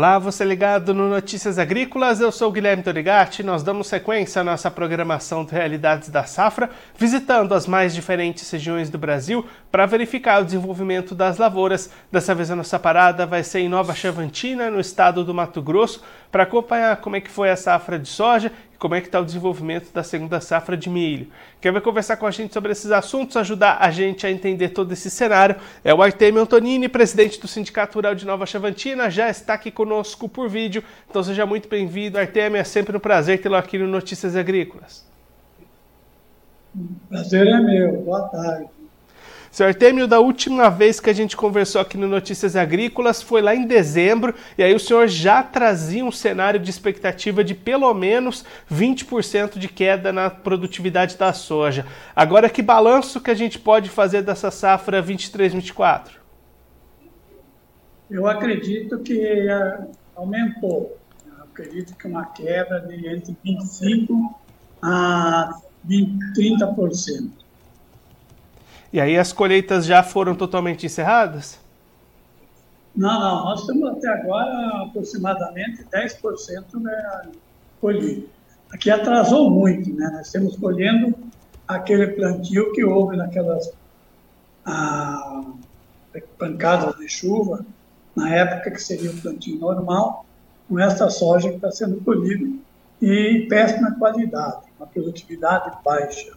Olá, você ligado no Notícias Agrícolas, eu sou Guilherme Dorigatti. Nós damos sequência à nossa programação de Realidades da Safra, visitando as mais diferentes regiões do Brasil para verificar o desenvolvimento das lavouras. Dessa vez a nossa parada vai ser em Nova Chavantina, no estado do Mato Grosso, para acompanhar como é que foi a safra de soja como é que está o desenvolvimento da segunda safra de milho. Quem vai conversar com a gente sobre esses assuntos, ajudar a gente a entender todo esse cenário, é o Artemio Antonini, presidente do Sindicato Rural de Nova Chavantina, já está aqui conosco por vídeo, então seja muito bem-vindo, Artemio, é sempre um prazer tê-lo aqui no Notícias Agrícolas. Prazer é meu, boa tarde. Senhor Artemio, da última vez que a gente conversou aqui no Notícias Agrícolas foi lá em dezembro, e aí o senhor já trazia um cenário de expectativa de pelo menos 20% de queda na produtividade da soja. Agora, que balanço que a gente pode fazer dessa safra 23-24? Eu acredito que é, aumentou. Eu acredito que uma queda de entre 25% a 20, 30%. E aí as colheitas já foram totalmente encerradas? Não, não. Nós temos até agora aproximadamente 10% né, colhido. Aqui atrasou muito, né? Nós estamos colhendo aquele plantio que houve naquelas ah, pancadas de chuva, na época que seria o plantio normal, com essa soja que está sendo colhida e péssima qualidade, uma produtividade baixa.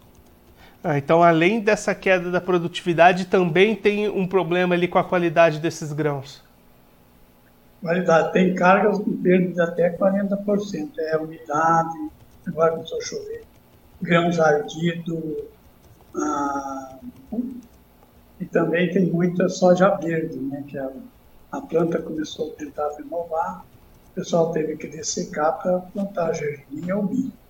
Ah, então, além dessa queda da produtividade, também tem um problema ali com a qualidade desses grãos. Qualidade. Tem cargas com perda de até 40%. É umidade, agora começou a chover, grãos ardidos, ah, e também tem muita soja verde, né, que a, a planta começou a tentar renovar, o pessoal teve que dessecar para plantar gergelim ou milho.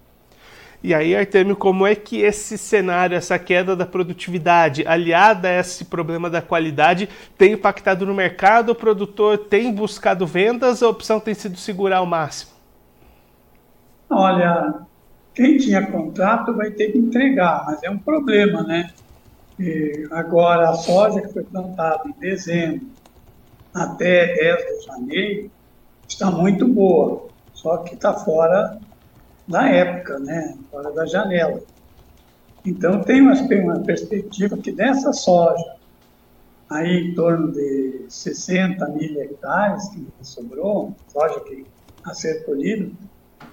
E aí, Artemio, como é que esse cenário, essa queda da produtividade, aliada a esse problema da qualidade, tem impactado no mercado? O produtor tem buscado vendas a opção tem sido segurar ao máximo? Olha, quem tinha contrato vai ter que entregar, mas é um problema, né? E agora, a soja que foi plantada em dezembro até 10 de janeiro está muito boa, só que está fora na época, né, fora da janela. Então tem uma, uma perspectiva que dessa soja, aí em torno de 60 mil hectares que sobrou, soja que a ser colhida,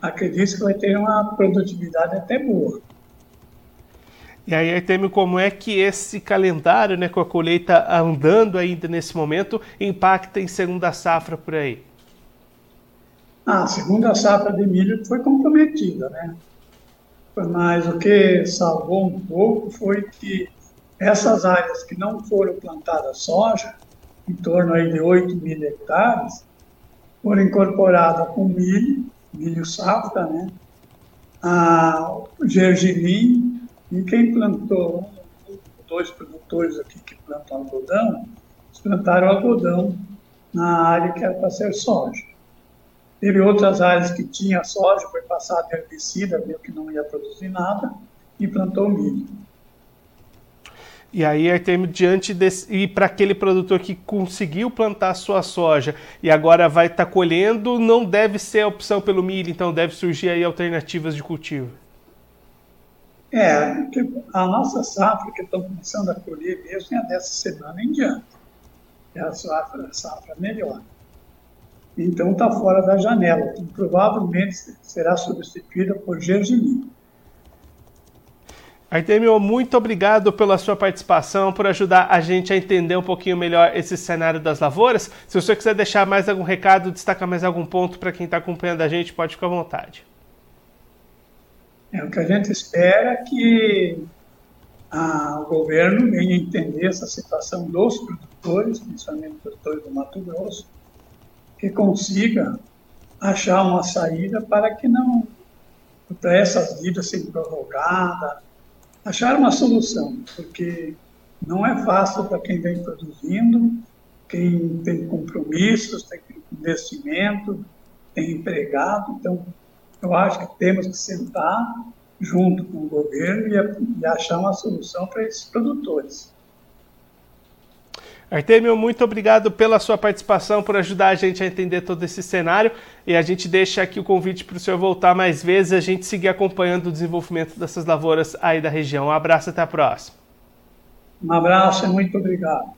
acredito que vai ter uma produtividade até boa. E aí, Artemio, como é que esse calendário, né, com a colheita andando ainda nesse momento, impacta em segunda safra por aí? A segunda safra de milho foi comprometida, né? Mas o que salvou um pouco foi que essas áreas que não foram plantadas soja, em torno aí de 8 mil hectares, foram incorporadas com milho, milho safra, né? A gergelim, e quem plantou, dois produtores aqui que plantam algodão, eles plantaram algodão na área que era para ser soja. Teve outras áreas que tinha soja, foi passado herbicida, viu que não ia produzir nada, e plantou milho. E aí, Artemio, diante desse. E para aquele produtor que conseguiu plantar sua soja e agora vai estar tá colhendo, não deve ser a opção pelo milho, então deve surgir aí alternativas de cultivo. É, a nossa safra que estão começando a colher mesmo é dessa semana em diante. É a safra, a safra melhor então está fora da janela. Provavelmente será substituída por gergelim. Artemio, muito obrigado pela sua participação, por ajudar a gente a entender um pouquinho melhor esse cenário das lavouras. Se você quiser deixar mais algum recado, destacar mais algum ponto para quem está acompanhando a gente, pode ficar à vontade. É, o que a gente espera é que a, o governo venha entender essa situação dos produtores, principalmente produtores do Mato Grosso, que consiga achar uma saída para que não para essas dívidas serem prorrogadas, achar uma solução, porque não é fácil para quem vem produzindo, quem tem compromissos, tem investimento, tem empregado, então eu acho que temos que sentar junto com o governo e, e achar uma solução para esses produtores. Artemio, muito obrigado pela sua participação, por ajudar a gente a entender todo esse cenário. E a gente deixa aqui o convite para o senhor voltar mais vezes a gente seguir acompanhando o desenvolvimento dessas lavouras aí da região. Um abraço, até a próxima. Um abraço e muito obrigado.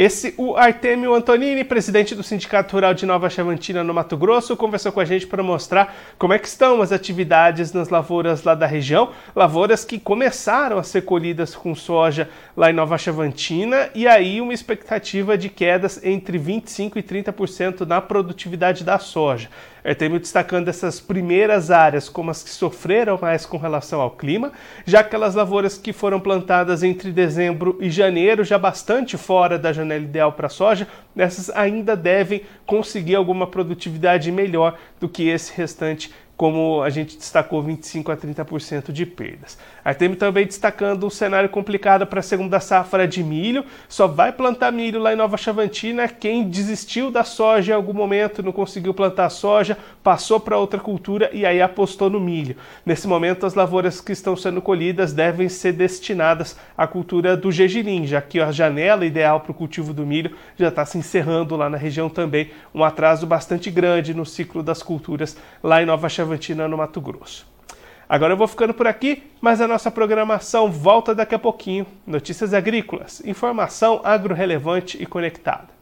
Esse, o Artemio Antonini, presidente do Sindicato Rural de Nova Chavantina, no Mato Grosso, conversou com a gente para mostrar como é que estão as atividades nas lavouras lá da região, lavouras que começaram a ser colhidas com soja lá em Nova Chavantina, e aí uma expectativa de quedas entre 25% e 30% na produtividade da soja. Artemio destacando essas primeiras áreas como as que sofreram mais com relação ao clima, já aquelas lavouras que foram plantadas entre dezembro e janeiro, já bastante fora da janela janela ideal para soja, essas ainda devem conseguir alguma produtividade melhor do que esse restante como a gente destacou, 25 a 30% de perdas. Artemio também destacando um cenário complicado para a segunda safra de milho. Só vai plantar milho lá em Nova Chavantina quem desistiu da soja em algum momento, não conseguiu plantar soja, passou para outra cultura e aí apostou no milho. Nesse momento, as lavouras que estão sendo colhidas devem ser destinadas à cultura do gergelim, já que a janela ideal para o cultivo do milho já está se encerrando lá na região também, um atraso bastante grande no ciclo das culturas lá em Nova Chavantina Chavantina, no Mato Grosso. Agora eu vou ficando por aqui, mas a nossa programação volta daqui a pouquinho. Notícias agrícolas, informação agro relevante e conectada.